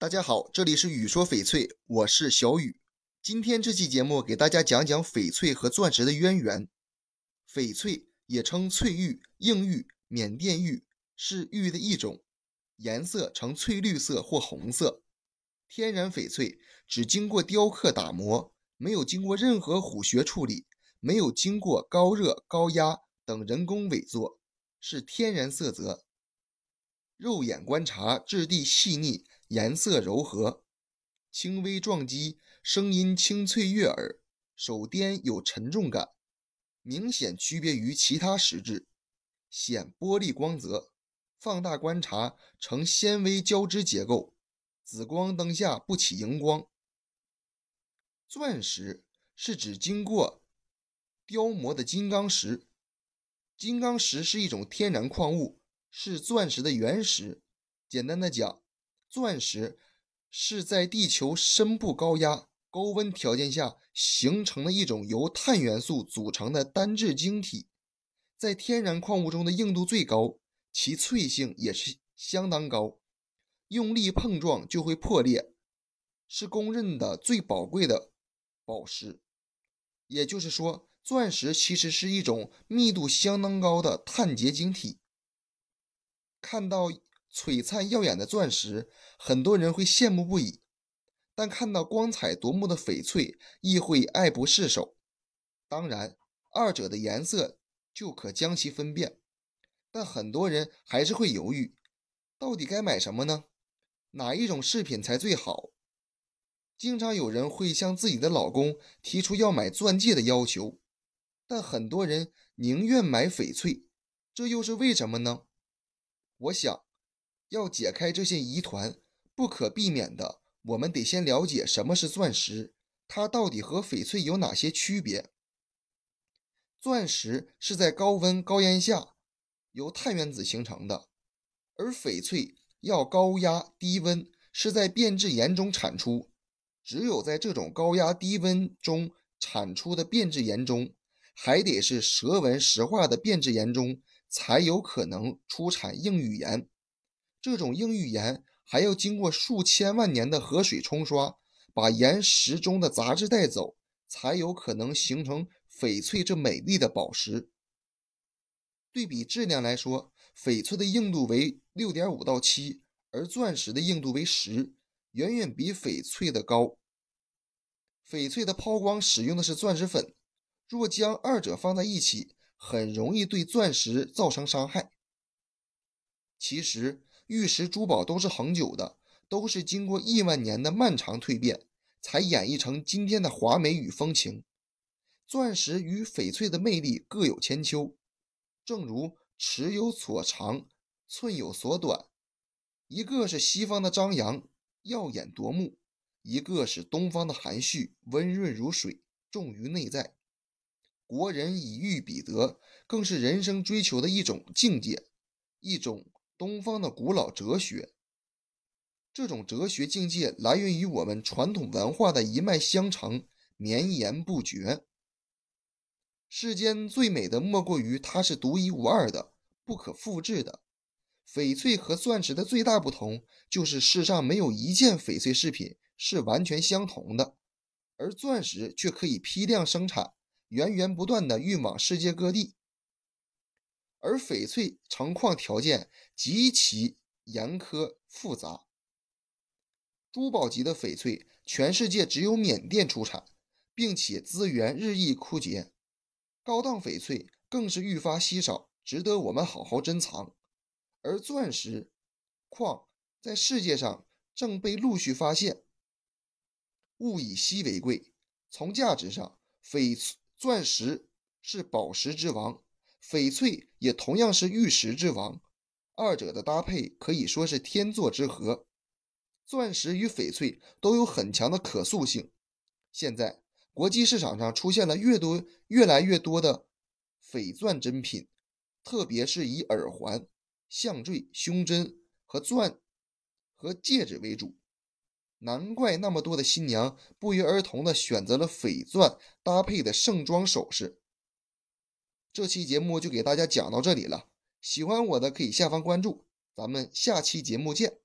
大家好，这里是雨说翡翠，我是小雨。今天这期节目给大家讲讲翡翠和钻石的渊源。翡翠也称翠玉、硬玉、缅甸玉，是玉的一种，颜色呈翠绿色或红色。天然翡翠只经过雕刻打磨，没有经过任何虎穴处理，没有经过高热、高压等人工伪作，是天然色泽。肉眼观察，质地细腻。颜色柔和，轻微撞击，声音清脆悦耳，手掂有沉重感，明显区别于其他石质，显玻璃光泽。放大观察呈纤维交织结构，紫光灯下不起荧光。钻石是指经过雕磨的金刚石，金刚石是一种天然矿物，是钻石的原石。简单的讲。钻石是在地球深部高压、高温条件下形成的一种由碳元素组成的单质晶体，在天然矿物中的硬度最高，其脆性也是相当高，用力碰撞就会破裂，是公认的最宝贵的宝石。也就是说，钻石其实是一种密度相当高的碳结晶体。看到。璀璨耀眼的钻石，很多人会羡慕不已；但看到光彩夺目的翡翠，亦会爱不释手。当然，二者的颜色就可将其分辨，但很多人还是会犹豫：到底该买什么呢？哪一种饰品才最好？经常有人会向自己的老公提出要买钻戒的要求，但很多人宁愿买翡翠，这又是为什么呢？我想。要解开这些疑团，不可避免的，我们得先了解什么是钻石，它到底和翡翠有哪些区别？钻石是在高温高压下由碳原子形成的，而翡翠要高压低温，是在变质岩中产出。只有在这种高压低温中产出的变质岩中，还得是蛇纹石化的变质岩中，才有可能出产硬玉岩。这种硬玉岩还要经过数千万年的河水冲刷，把岩石中的杂质带走，才有可能形成翡翠这美丽的宝石。对比质量来说，翡翠的硬度为六点五到七，而钻石的硬度为十，远远比翡翠的高。翡翠的抛光使用的是钻石粉，若将二者放在一起，很容易对钻石造成伤害。其实。玉石珠宝都是恒久的，都是经过亿万年的漫长蜕变，才演绎成今天的华美与风情。钻石与翡翠的魅力各有千秋，正如尺有所长，寸有所短。一个是西方的张扬，耀眼夺目；一个是东方的含蓄，温润如水，重于内在。国人以玉比德，更是人生追求的一种境界，一种。东方的古老哲学，这种哲学境界来源于我们传统文化的一脉相承、绵延不绝。世间最美的莫过于它是独一无二的、不可复制的。翡翠和钻石的最大不同，就是世上没有一件翡翠饰品是完全相同的，而钻石却可以批量生产，源源不断的运往世界各地。而翡翠成矿条件极其严苛复杂，珠宝级的翡翠全世界只有缅甸出产，并且资源日益枯竭。高档翡翠更是愈发稀少，值得我们好好珍藏。而钻石矿在世界上正被陆续发现，物以稀为贵。从价值上，翡翠钻石是宝石之王。翡翠也同样是玉石之王，二者的搭配可以说是天作之合。钻石与翡翠都有很强的可塑性。现在国际市场上出现了越多、越来越多的翡钻珍品，特别是以耳环、项坠、胸针和钻和戒指为主。难怪那么多的新娘不约而同地选择了翡钻搭配的盛装首饰。这期节目就给大家讲到这里了，喜欢我的可以下方关注，咱们下期节目见。